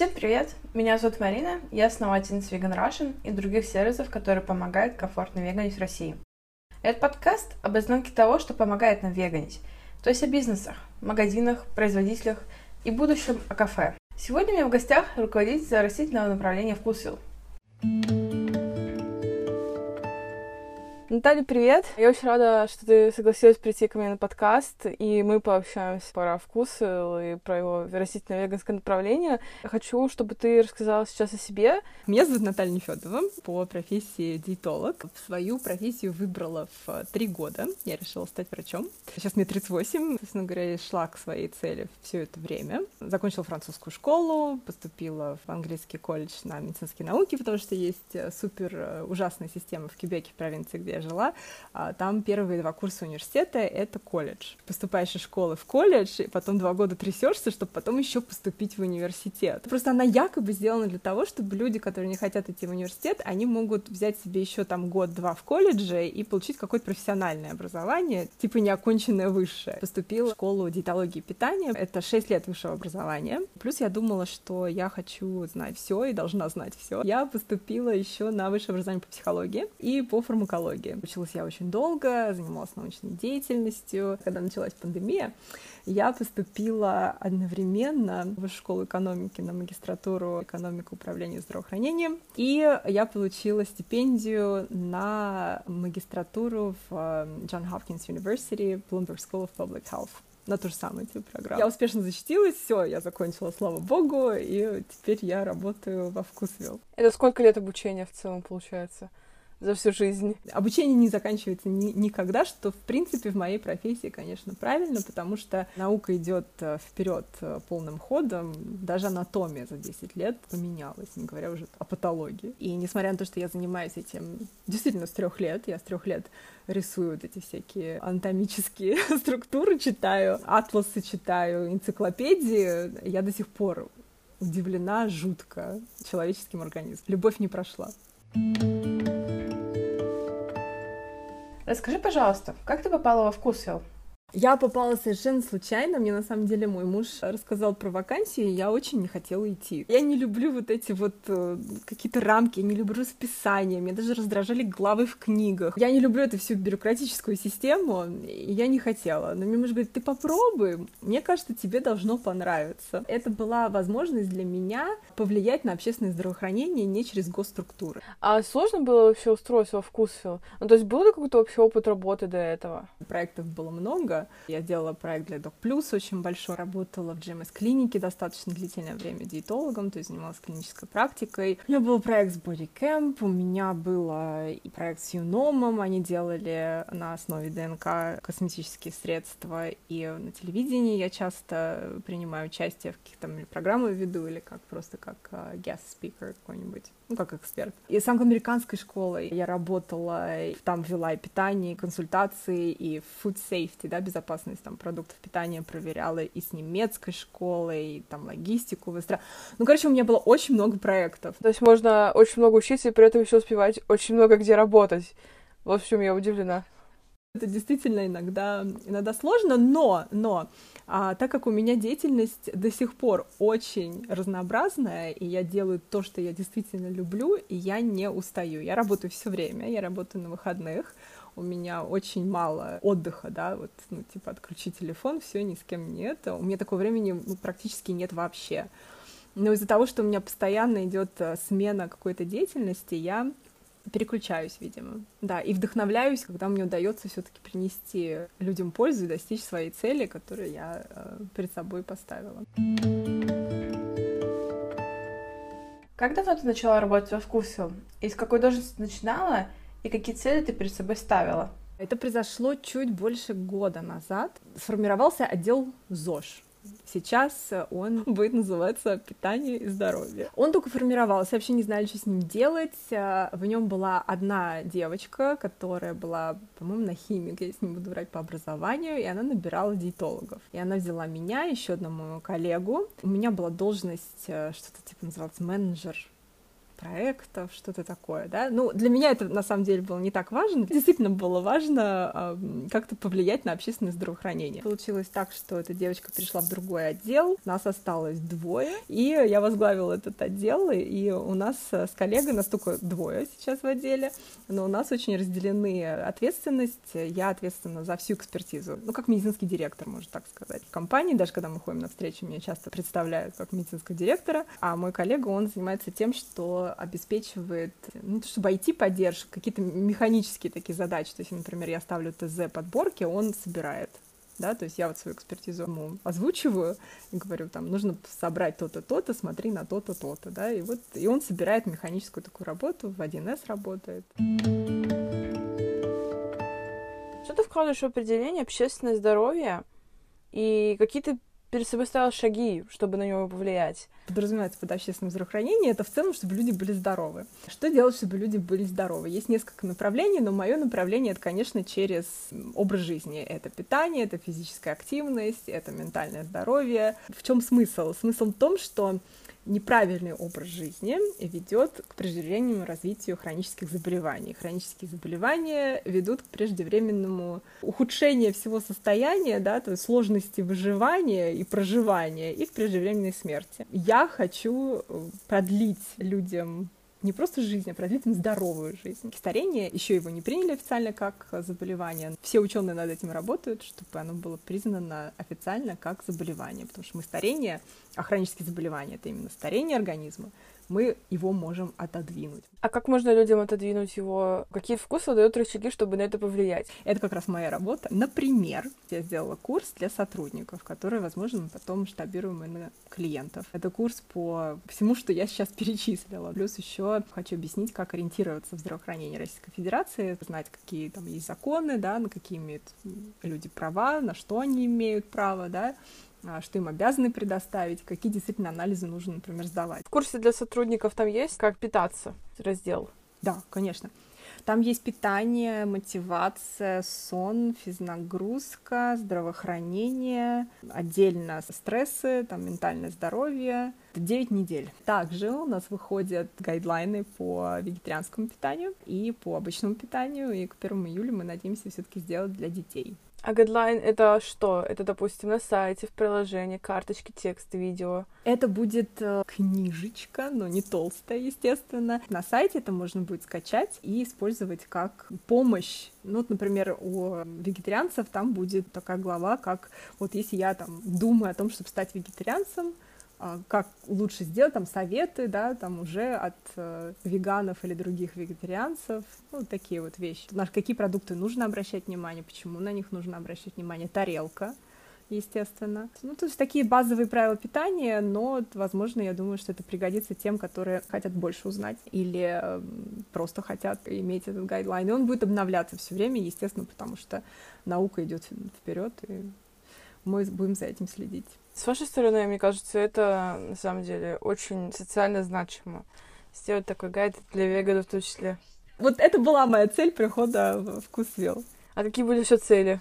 Всем привет! Меня зовут Марина, я основательница Vegan Russian и других сервисов, которые помогают комфортно веганить в России. Этот подкаст об изнанке того, что помогает нам веганить, то есть о бизнесах, магазинах, производителях и будущем о кафе. Сегодня у меня в гостях руководитель растительного направления «Вкусвилл». Наталья, привет! Я очень рада, что ты согласилась прийти ко мне на подкаст, и мы пообщаемся про вкус и про его растительное веганское направление. Хочу, чтобы ты рассказала сейчас о себе. Меня зовут Наталья Нефедова, по профессии диетолог. Свою профессию выбрала в три года. Я решила стать врачом. Сейчас мне 38. Собственно говоря, шла к своей цели все это время. Закончила французскую школу, поступила в английский колледж на медицинские науки, потому что есть супер э, ужасная система в Кюбеке, в провинции, где жила, а, там первые два курса университета — это колледж. Поступаешь из школы в колледж, и потом два года трясешься, чтобы потом еще поступить в университет. Просто она якобы сделана для того, чтобы люди, которые не хотят идти в университет, они могут взять себе еще там год-два в колледже и получить какое-то профессиональное образование, типа неоконченное высшее. Поступила в школу диетологии и питания. Это 6 лет высшего образования. Плюс я думала, что я хочу знать все и должна знать все. Я поступила еще на высшее образование по психологии и по фармакологии психологии. Училась я очень долго, занималась научной деятельностью. Когда началась пандемия, я поступила одновременно в школу экономики на магистратуру экономика управления здравоохранением, и я получила стипендию на магистратуру в John Hopkins University, Bloomberg School of Public Health на ту же самую типа программу. Я успешно защитилась, все, я закончила, слава богу, и теперь я работаю во Вкусвилл. Это сколько лет обучения в целом получается? За всю жизнь. Обучение не заканчивается ни, никогда, что в принципе в моей профессии, конечно, правильно, потому что наука идет э, вперед э, полным ходом, даже анатомия за 10 лет поменялась, не говоря уже о патологии. И несмотря на то, что я занимаюсь этим действительно с трех лет, я с трех лет рисую вот эти всякие анатомические структуры, читаю, атласы читаю, энциклопедии, я до сих пор удивлена жутко человеческим организмом. Любовь не прошла. thank you Расскажи, пожалуйста, как ты попала во вкусвилл? Я попала совершенно случайно. Мне на самом деле мой муж рассказал про вакансии, и я очень не хотела идти. Я не люблю вот эти вот э, какие-то рамки, я не люблю расписания, меня даже раздражали главы в книгах. Я не люблю эту всю бюрократическую систему, и я не хотела. Но мне муж говорит, ты попробуй, мне кажется, тебе должно понравиться. Это была возможность для меня повлиять на общественное здравоохранение не через госструктуры. А сложно было вообще устроиться во вкусвилл? Ну, то есть был ли какой-то вообще опыт работы до этого? Проектов было много, я делала проект для Doc Plus очень большой, работала в GMS клинике достаточно длительное время диетологом, то есть занималась клинической практикой. У меня был проект с Body Camp, у меня был и проект с Юномом, они делали на основе ДНК косметические средства, и на телевидении я часто принимаю участие в каких-то программах веду или как просто как uh, guest speaker какой-нибудь ну, как эксперт. И с англо-американской школой я работала, там вела и питание, и консультации, и food safety, да, безопасность там продуктов питания проверяла, и с немецкой школой, и там логистику выстраивала. Ну, короче, у меня было очень много проектов. То есть можно очень много учиться и при этом еще успевать очень много где работать. В чем я удивлена. Это действительно иногда, иногда сложно, но, но а, так как у меня деятельность до сих пор очень разнообразная, и я делаю то, что я действительно люблю, и я не устаю. Я работаю все время, я работаю на выходных, у меня очень мало отдыха, да, вот, ну, типа, отключить телефон, все, ни с кем нет. У меня такого времени ну, практически нет вообще. Но из-за того, что у меня постоянно идет э, смена какой-то деятельности, я переключаюсь, видимо. Да, и вдохновляюсь, когда мне удается все-таки принести людям пользу и достичь своей цели, которую я э, перед собой поставила. Как давно ты начала работать во вкусе? И с какой должности начинала? И какие цели ты перед собой ставила? Это произошло чуть больше года назад. Сформировался отдел ЗОЖ Сейчас он будет называться «Питание и здоровье». Он только формировался, вообще не знали, что с ним делать. В нем была одна девочка, которая была, по-моему, на химик, если не буду врать по образованию, и она набирала диетологов. И она взяла меня, еще одну мою коллегу. У меня была должность, э, что-то типа называлось менеджер проектов, что-то такое, да. Ну, для меня это на самом деле было не так важно. Действительно было важно э, как-то повлиять на общественное здравоохранение. Получилось так, что эта девочка перешла в другой отдел, нас осталось двое, и я возглавила этот отдел, и у нас с коллегой, нас только двое сейчас в отделе, но у нас очень разделены ответственность. Я ответственна за всю экспертизу, ну, как медицинский директор, можно так сказать. В компании, даже когда мы ходим на встречи, меня часто представляют как медицинского директора, а мой коллега, он занимается тем, что обеспечивает, ну, чтобы IT-поддержку, какие-то механические такие задачи. То есть, например, я ставлю ТЗ подборки, он собирает да, то есть я вот свою экспертизу ему озвучиваю и говорю, там, нужно собрать то-то, то-то, смотри на то-то, то-то, да, и вот, и он собирает механическую такую работу, в 1С работает. Что ты вкладываешь в определение общественное здоровье и какие ты перед собой ставил шаги, чтобы на него повлиять? Подразумевается под общественным здравоохранением, это в целом, чтобы люди были здоровы. Что делать, чтобы люди были здоровы? Есть несколько направлений, но мое направление это, конечно, через образ жизни. Это питание, это физическая активность, это ментальное здоровье. В чем смысл? Смысл в том, что неправильный образ жизни ведет к преждевременному развитию хронических заболеваний. Хронические заболевания ведут к преждевременному ухудшению всего состояния, да, то есть сложности выживания и проживания, и к преждевременной смерти. Я хочу э, продлить людям не просто жизнь, а продлить им здоровую жизнь. Старение еще его не приняли официально как заболевание. Все ученые над этим работают, чтобы оно было признано официально как заболевание, потому что мы старение, а хронические заболевания — это именно старение организма, мы его можем отодвинуть. А как можно людям отодвинуть его? Какие вкусы дают рычаги, чтобы на это повлиять? Это как раз моя работа. Например, я сделала курс для сотрудников, который, возможно, мы потом масштабируем и на клиентов. Это курс по всему, что я сейчас перечислила. Плюс еще хочу объяснить, как ориентироваться в здравоохранении Российской Федерации, знать, какие там есть законы, да, на какие имеют люди права, на что они имеют право, да, что им обязаны предоставить, какие действительно анализы нужно, например, сдавать. В курсе для сотрудников там есть как питаться раздел? Да, конечно. Там есть питание, мотивация, сон, физнагрузка, здравоохранение, отдельно стрессы, там ментальное здоровье. Это 9 недель. Также у нас выходят гайдлайны по вегетарианскому питанию и по обычному питанию, и к 1 июля мы надеемся все-таки сделать для детей. А гайдлайн это что? Это, допустим, на сайте, в приложении, карточки, текст, видео. Это будет э, книжечка, но не толстая, естественно. На сайте это можно будет скачать и использовать как помощь. Ну, вот, например, у вегетарианцев там будет такая глава, как вот если я там думаю о том, чтобы стать вегетарианцем, как лучше сделать, там советы, да, там уже от э, веганов или других вегетарианцев, ну, такие вот вещи. На какие продукты нужно обращать внимание, почему на них нужно обращать внимание, тарелка, естественно. Ну, то есть такие базовые правила питания, но, возможно, я думаю, что это пригодится тем, которые хотят больше узнать или э, просто хотят иметь этот гайдлайн. И он будет обновляться все время, естественно, потому что наука идет вперед, и мы будем за этим следить. С вашей стороны, мне кажется, это на самом деле очень социально значимо. Сделать такой гайд для веганов в том числе. Вот это была моя цель прихода в Вкусвилл. А какие были еще цели?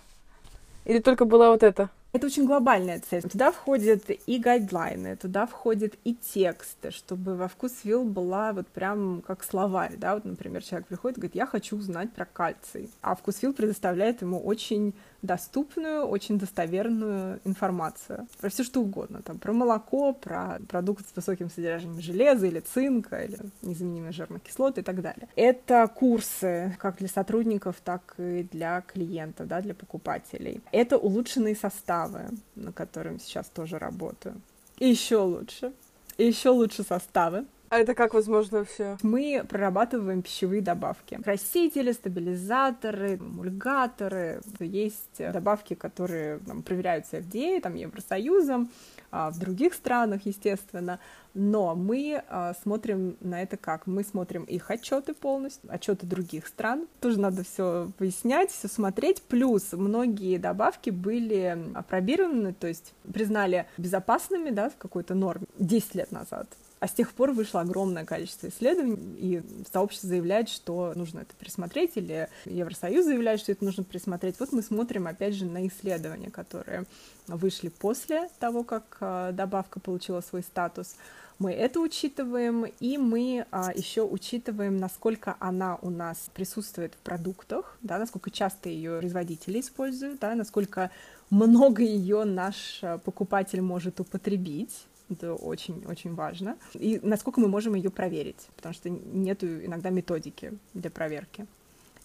Или только была вот эта? Это очень глобальная цель. Туда входят и гайдлайны, туда входят и тексты, чтобы во вкус вилл была вот прям как словарь, да, вот, например, человек приходит и говорит, я хочу узнать про кальций, а вкус вилл предоставляет ему очень доступную, очень достоверную информацию про все что угодно, там, про молоко, про продукты с высоким содержанием железа или цинка, или незаменимые жирные кислоты и так далее. Это курсы как для сотрудников, так и для клиентов, да, для покупателей. Это улучшенные составы, на которым сейчас тоже работаю. И еще лучше. И еще лучше составы. А это как возможно все? Мы прорабатываем пищевые добавки. Красители, стабилизаторы, эмульгаторы. Есть добавки, которые там, проверяются FDA, там, Евросоюзом, а в других странах, естественно. Но мы а, смотрим на это как? Мы смотрим их отчеты полностью, отчеты других стран. Тоже надо все выяснять, все смотреть. Плюс многие добавки были опробированы, то есть признали безопасными, да, в какой-то норме 10 лет назад. А с тех пор вышло огромное количество исследований, и сообщество заявляет, что нужно это присмотреть, или Евросоюз заявляет, что это нужно присмотреть. Вот мы смотрим, опять же, на исследования, которые вышли после того, как а, добавка получила свой статус. Мы это учитываем, и мы а, еще учитываем, насколько она у нас присутствует в продуктах, да, насколько часто ее производители используют, да, насколько много ее наш а, покупатель может употребить. Это очень-очень важно. И насколько мы можем ее проверить, потому что нет иногда методики для проверки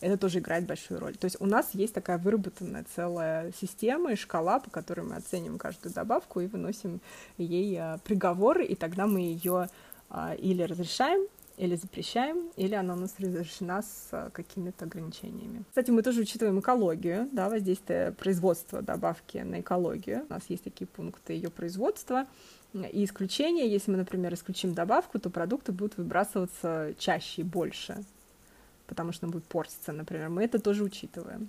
это тоже играет большую роль. То есть у нас есть такая выработанная целая система и шкала, по которой мы оценим каждую добавку и выносим ей а, приговор, и тогда мы ее а, или разрешаем, или запрещаем, или она у нас разрешена с а, какими-то ограничениями. Кстати, мы тоже учитываем экологию, да, воздействие производства добавки на экологию. У нас есть такие пункты ее производства. И исключения, если мы, например, исключим добавку, то продукты будут выбрасываться чаще и больше потому что он будет портиться, например. Мы это тоже учитываем.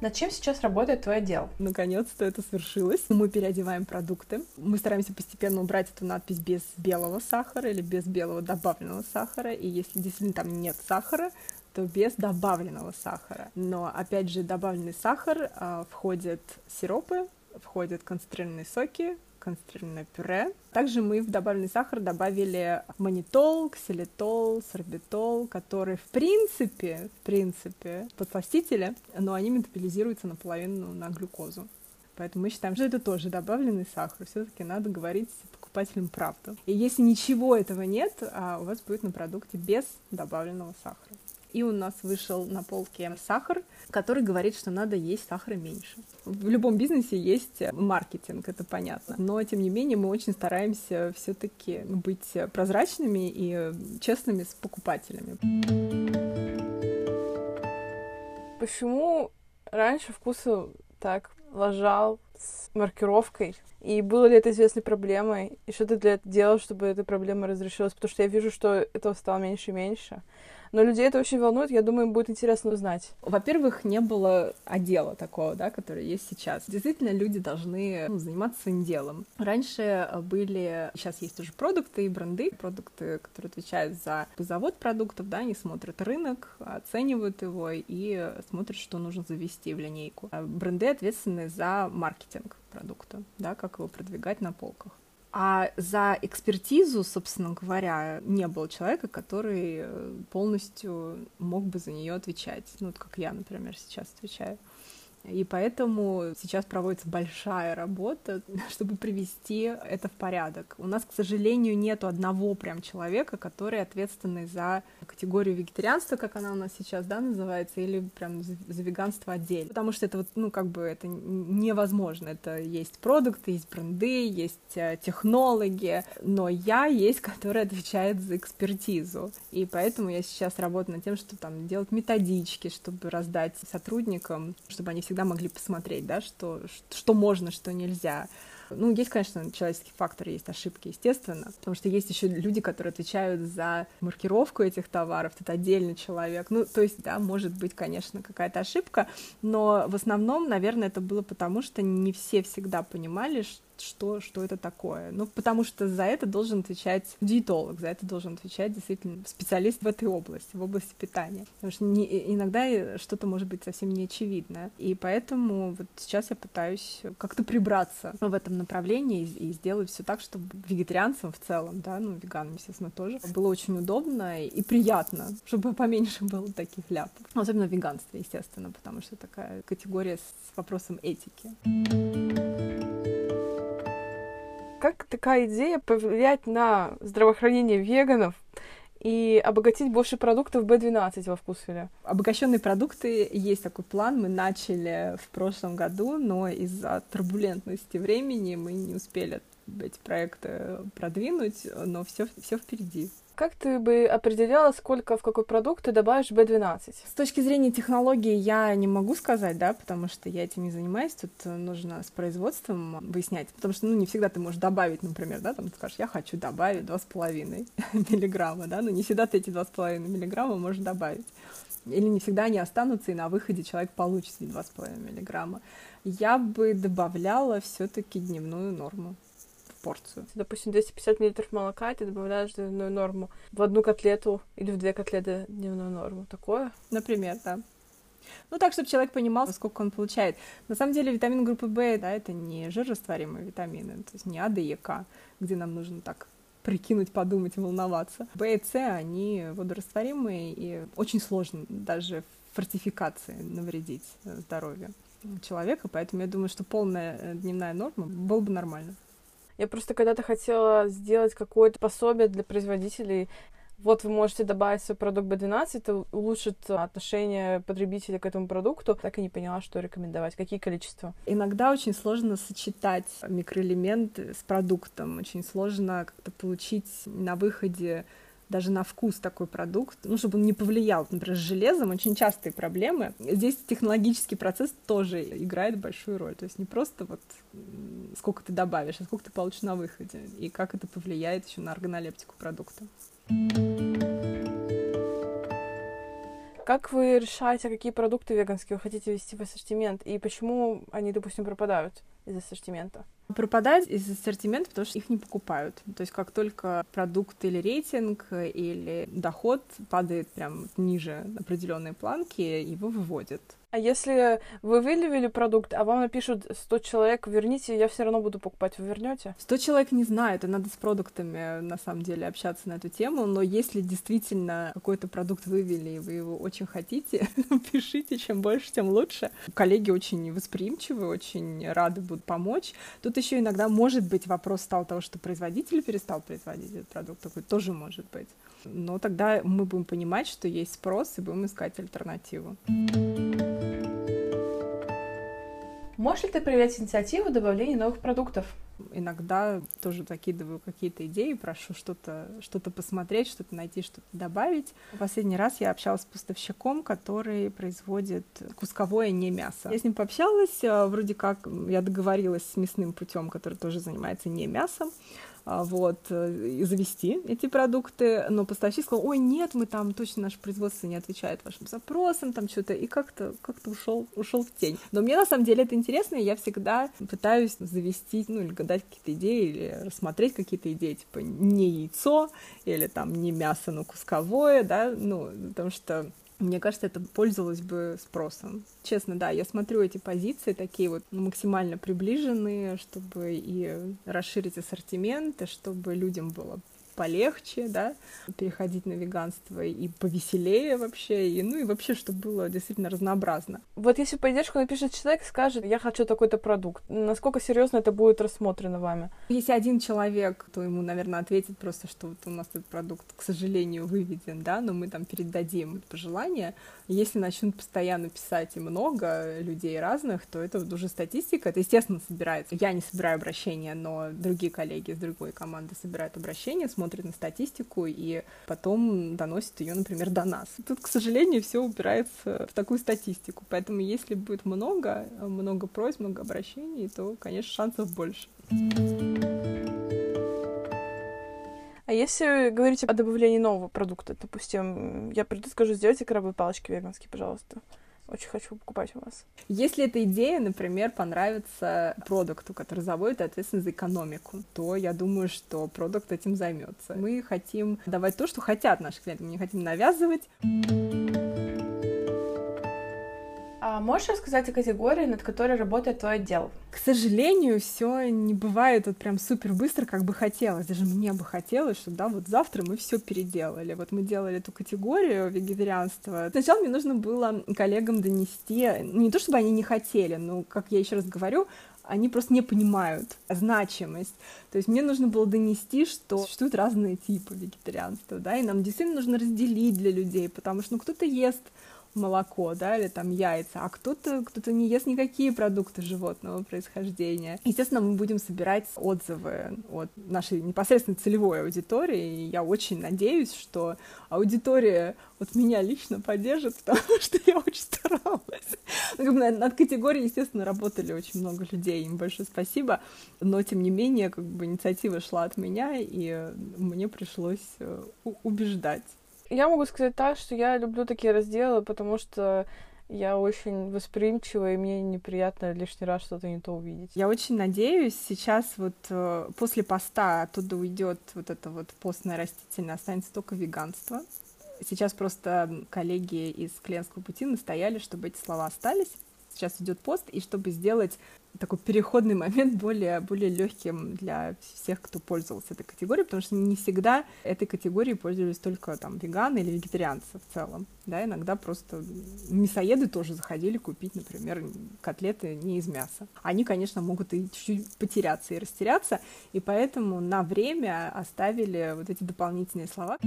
Над чем сейчас работает твой отдел? Наконец-то это свершилось. Мы переодеваем продукты. Мы стараемся постепенно убрать эту надпись без белого сахара или без белого добавленного сахара. И если действительно там нет сахара, то без добавленного сахара. Но, опять же, добавленный сахар а, входят сиропы, входят концентрированные соки, концентрированное пюре. Также мы в добавленный сахар добавили манитол, ксилитол, сорбитол, которые в принципе, в принципе, подсластители, но они метаболизируются наполовину на глюкозу. Поэтому мы считаем, что это тоже добавленный сахар. Все-таки надо говорить покупателям правду. И если ничего этого нет, а у вас будет на продукте без добавленного сахара и у нас вышел на полке сахар, который говорит, что надо есть сахара меньше. В любом бизнесе есть маркетинг, это понятно. Но, тем не менее, мы очень стараемся все-таки быть прозрачными и честными с покупателями. Почему раньше вкусу так лажал с маркировкой? И было ли это известной проблемой? И что ты для этого делал, чтобы эта проблема разрешилась? Потому что я вижу, что этого стало меньше и меньше. Но людей это очень волнует, я думаю, им будет интересно узнать. Во-первых, не было отдела такого, да, который есть сейчас. Действительно, люди должны ну, заниматься своим делом. Раньше были, сейчас есть уже продукты и бренды, продукты, которые отвечают за завод продуктов, да, они смотрят рынок, оценивают его и смотрят, что нужно завести в линейку. А бренды ответственны за маркетинг продукта, да, как его продвигать на полках. А за экспертизу, собственно говоря, не было человека, который э, полностью мог бы за нее отвечать. Ну, вот как я, например, сейчас отвечаю. И поэтому сейчас проводится большая работа, чтобы привести это в порядок. У нас, к сожалению, нет одного прям человека, который ответственный за категорию вегетарианства, как она у нас сейчас, да, называется, или прям за веганство отдельно. Потому что это вот, ну, как бы это невозможно. Это есть продукты, есть бренды, есть э, технологи, но я есть, который отвечает за экспертизу. И поэтому я сейчас работаю над тем, чтобы там делать методички, чтобы раздать сотрудникам, чтобы они всегда всегда могли посмотреть, да, что, что можно, что нельзя. Ну, есть, конечно, человеческий фактор, есть ошибки, естественно, потому что есть еще люди, которые отвечают за маркировку этих товаров, это отдельный человек. Ну, то есть, да, может быть, конечно, какая-то ошибка, но в основном, наверное, это было потому, что не все всегда понимали, что, что это такое. Ну, потому что за это должен отвечать диетолог, за это должен отвечать действительно специалист в этой области, в области питания. Потому что не, иногда что-то может быть совсем неочевидное. И поэтому вот сейчас я пытаюсь как-то прибраться в этом направлении и, и сделать все так, чтобы вегетарианцам в целом, да, ну, веганам, естественно, тоже, было очень удобно и приятно, чтобы поменьше было таких ляпов. Особенно в веганстве, естественно, потому что такая категория с вопросом этики как такая идея повлиять на здравоохранение веганов и обогатить больше продуктов B12 во вкусвеле? Обогащенные продукты, есть такой план, мы начали в прошлом году, но из-за турбулентности времени мы не успели эти проекты продвинуть, но все, все впереди. Как ты бы определяла, сколько в какой продукт ты добавишь B12? С точки зрения технологии я не могу сказать, да, потому что я этим не занимаюсь. Тут нужно с производством выяснять, потому что, ну, не всегда ты можешь добавить, например, да, там ты скажешь, я хочу добавить 2,5 миллиграмма, да, но не всегда ты эти 2,5 миллиграмма можешь добавить. Или не всегда они останутся, и на выходе человек получит эти 2,5 миллиграмма. Я бы добавляла все-таки дневную норму порцию. Допустим, 250 мл молока, и ты добавляешь дневную норму в одну котлету или в две котлеты дневную норму. Такое? Например, да. Ну, так, чтобы человек понимал, сколько он получает. На самом деле, витамин группы В, да, это не жирорастворимые витамины, то есть не А, Д и К, где нам нужно так прикинуть, подумать, волноваться. В и С, они водорастворимые, и очень сложно даже в фортификации навредить здоровью человека, поэтому я думаю, что полная э, дневная норма было бы нормально. Я просто когда-то хотела сделать какое-то пособие для производителей вот вы можете добавить свой продукт B12, это улучшит отношение потребителя к этому продукту. Так и не поняла, что рекомендовать, какие количества. Иногда очень сложно сочетать микроэлементы с продуктом, очень сложно как-то получить на выходе даже на вкус такой продукт, ну, чтобы он не повлиял, например, с железом, очень частые проблемы. Здесь технологический процесс тоже играет большую роль, то есть не просто вот сколько ты добавишь, а сколько ты получишь на выходе, и как это повлияет еще на органолептику продукта. Как вы решаете, какие продукты веганские вы хотите ввести в ассортимент, и почему они, допустим, пропадают из ассортимента? Пропадают из ассортимента, потому что их не покупают. То есть как только продукт или рейтинг, или доход падает прям ниже определенной планки, его выводят. А если вы выливили продукт, а вам напишут 100 человек, верните, я все равно буду покупать, вы вернете? 100 человек не знают, и надо с продуктами, на самом деле, общаться на эту тему, но если действительно какой-то продукт вывели, и вы его очень хотите, пишите, чем больше, тем лучше. Коллеги очень восприимчивы, очень рады будут помочь. Тут еще иногда может быть вопрос стал того, что производитель перестал производить этот продукт, такой тоже может быть. Но тогда мы будем понимать, что есть спрос, и будем искать альтернативу. Можешь ли ты проявлять инициативу добавления новых продуктов? Иногда тоже закидываю какие-то идеи, прошу что-то что посмотреть, что-то найти, что-то добавить. В последний раз я общалась с поставщиком, который производит кусковое не мясо. Я с ним пообщалась, а, вроде как я договорилась с мясным путем, который тоже занимается не мясом. А, вот, э, и завести эти продукты, но поставщик сказал, ой, нет, мы там точно наше производство не отвечает вашим запросам, там что-то, и как-то как ушел, ушел в тень. Но мне на самом деле это интересно, и я всегда пытаюсь завести, ну, или гадать какие-то идеи, или рассмотреть какие-то идеи, типа не яйцо, или там не мясо, но кусковое, да, ну, потому что мне кажется, это пользовалось бы спросом. Честно, да, я смотрю эти позиции такие вот максимально приближенные, чтобы и расширить ассортимент, и чтобы людям было полегче, да, переходить на веганство и повеселее вообще, и, ну и вообще, чтобы было действительно разнообразно. Вот если поддержку напишет человек, скажет, я хочу такой-то продукт, насколько серьезно это будет рассмотрено вами? Если один человек, то ему, наверное, ответит просто, что вот у нас этот продукт, к сожалению, выведен, да, но мы там передадим пожелания. Если начнут постоянно писать и много людей разных, то это уже статистика, это, естественно, собирается. Я не собираю обращения, но другие коллеги из другой команды собирают обращения, смотрят смотрит на статистику и потом доносит ее, например, до нас. Тут, к сожалению, все упирается в такую статистику. Поэтому если будет много, много просьб, много обращений, то, конечно, шансов больше. А если говорить о добавлении нового продукта, допустим, я приду, скажу, сделайте крабовые палочки веганские, пожалуйста. Очень хочу покупать у вас. Если эта идея, например, понравится продукту, который заводит ответственность за экономику, то я думаю, что продукт этим займется. Мы хотим давать то, что хотят наши клиенты, мы не хотим навязывать. А можешь рассказать о категории, над которой работает твой отдел? К сожалению, все не бывает вот прям супер быстро, как бы хотелось. Даже мне бы хотелось, что да, вот завтра мы все переделали. Вот мы делали эту категорию вегетарианства. Сначала мне нужно было коллегам донести, не то чтобы они не хотели, но, как я еще раз говорю, они просто не понимают значимость. То есть мне нужно было донести, что существуют разные типы вегетарианства, да, и нам действительно нужно разделить для людей, потому что, ну, кто-то ест молоко, да, или там яйца, а кто-то кто-то не ест никакие продукты животного происхождения. Естественно, мы будем собирать отзывы от нашей непосредственно целевой аудитории, и я очень надеюсь, что аудитория вот меня лично поддержит, потому что я очень старалась. Ну, над категорией, естественно, работали очень много людей, им большое спасибо, но, тем не менее, как бы инициатива шла от меня, и мне пришлось э, убеждать я могу сказать так, что я люблю такие разделы, потому что я очень восприимчива, и мне неприятно лишний раз что-то не то увидеть. Я очень надеюсь, сейчас вот э, после поста оттуда уйдет вот это вот постное растительное, останется только веганство. Сейчас просто коллеги из клиентского пути настояли, чтобы эти слова остались. Сейчас идет пост, и чтобы сделать такой переходный момент более, более легким для всех, кто пользовался этой категорией, потому что не всегда этой категорией пользовались только там веганы или вегетарианцы в целом. Да, иногда просто мясоеды тоже заходили купить, например, котлеты не из мяса. Они, конечно, могут и чуть-чуть потеряться и растеряться, и поэтому на время оставили вот эти дополнительные слова.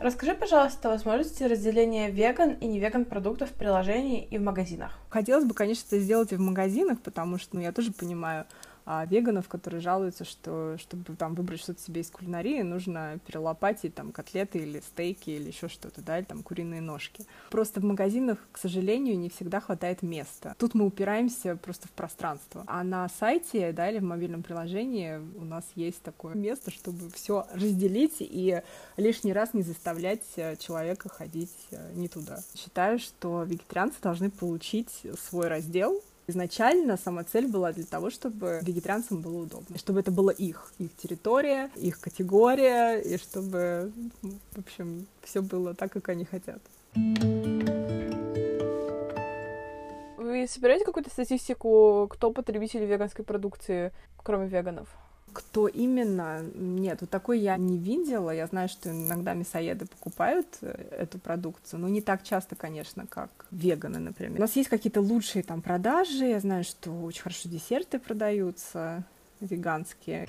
Расскажи, пожалуйста, о возможности разделения веган и невеган продуктов в приложении и в магазинах. Хотелось бы, конечно, это сделать и в магазинах, потому что, ну, я тоже понимаю, а веганов, которые жалуются, что чтобы там выбрать что-то себе из кулинарии, нужно перелопатить там котлеты или стейки или еще что-то, да, или там куриные ножки. Просто в магазинах, к сожалению, не всегда хватает места. Тут мы упираемся просто в пространство. А на сайте, да, или в мобильном приложении у нас есть такое место, чтобы все разделить и лишний раз не заставлять э, человека ходить э, не туда. Считаю, что вегетарианцы должны получить свой раздел Изначально сама цель была для того, чтобы вегетарианцам было удобно, чтобы это была их, их территория, их категория, и чтобы, в общем, все было так, как они хотят. Вы собираете какую-то статистику, кто потребители веганской продукции, кроме веганов? Кто именно? Нет, вот такой я не видела. Я знаю, что иногда мясоеды покупают э, эту продукцию, но не так часто, конечно, как веганы, например. У нас есть какие-то лучшие там продажи. Я знаю, что очень хорошо десерты продаются веганские.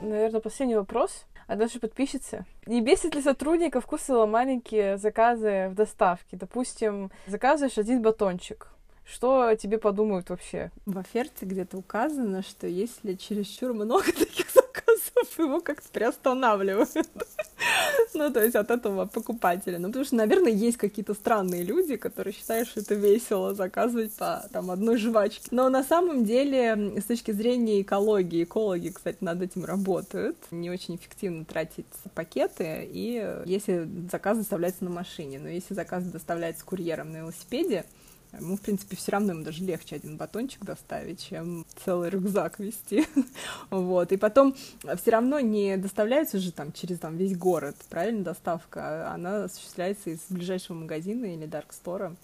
Наверное, последний вопрос от нашей подписчицы. Не бесит ли сотрудника вкусы маленькие заказы в доставке? Допустим, заказываешь один батончик, что тебе подумают вообще? В оферте где-то указано, что если чересчур много таких заказов, его как-то приостанавливают. Ну, то есть от этого покупателя. Ну, потому что, наверное, есть какие-то странные люди, которые считают, что это весело заказывать по там одной жвачке. Но на самом деле, с точки зрения экологии, экологи, кстати, над этим работают. Не очень эффективно тратить пакеты, и если заказ доставляется на машине. Но если заказ доставляется курьером на велосипеде, Ему, в принципе, все равно ему даже легче один батончик доставить, чем целый рюкзак вести. вот. И потом все равно не доставляется же там через там, весь город, правильно, доставка. Она осуществляется из ближайшего магазина или даркстора.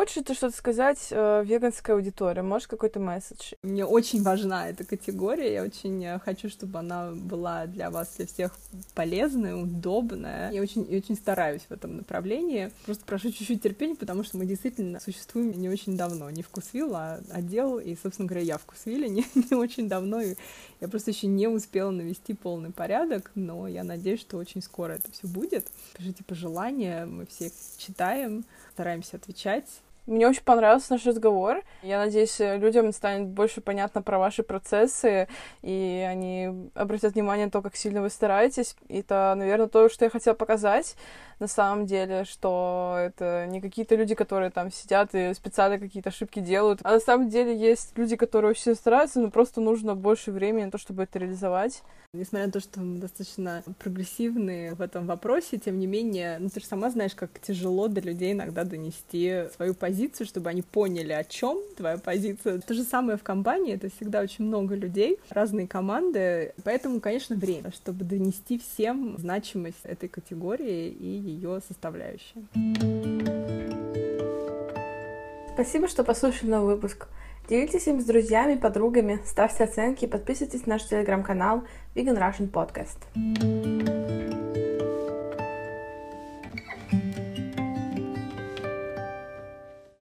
Хочешь ты что-то сказать э, веганской аудитории? Можешь какой-то месседж? Мне очень важна эта категория. Я очень э, хочу, чтобы она была для вас, для всех полезная, удобная. Я очень, я очень стараюсь в этом направлении. Просто прошу чуть-чуть терпения, потому что мы действительно существуем не очень давно. Не вкусвилл, а отдел. И, собственно говоря, я вкусвилле не, не очень давно. И я просто еще не успела навести полный порядок, но я надеюсь, что очень скоро это все будет. Пишите пожелания, мы все читаем стараемся отвечать. Мне очень понравился наш разговор. Я надеюсь, людям станет больше понятно про ваши процессы, и они обратят внимание на то, как сильно вы стараетесь. И это, наверное, то, что я хотела показать на самом деле, что это не какие-то люди, которые там сидят и специально какие-то ошибки делают, а на самом деле есть люди, которые очень стараются, но просто нужно больше времени на то, чтобы это реализовать. Несмотря на то, что мы достаточно прогрессивные в этом вопросе, тем не менее, ну ты же сама знаешь, как тяжело до людей иногда донести свою позицию, чтобы они поняли, о чем твоя позиция. То же самое в компании, это всегда очень много людей, разные команды, поэтому, конечно, время, чтобы донести всем значимость этой категории и ее составляющие. Спасибо, что послушали новый выпуск. Делитесь им с друзьями, подругами, ставьте оценки и подписывайтесь на наш телеграм-канал Vegan Russian Podcast.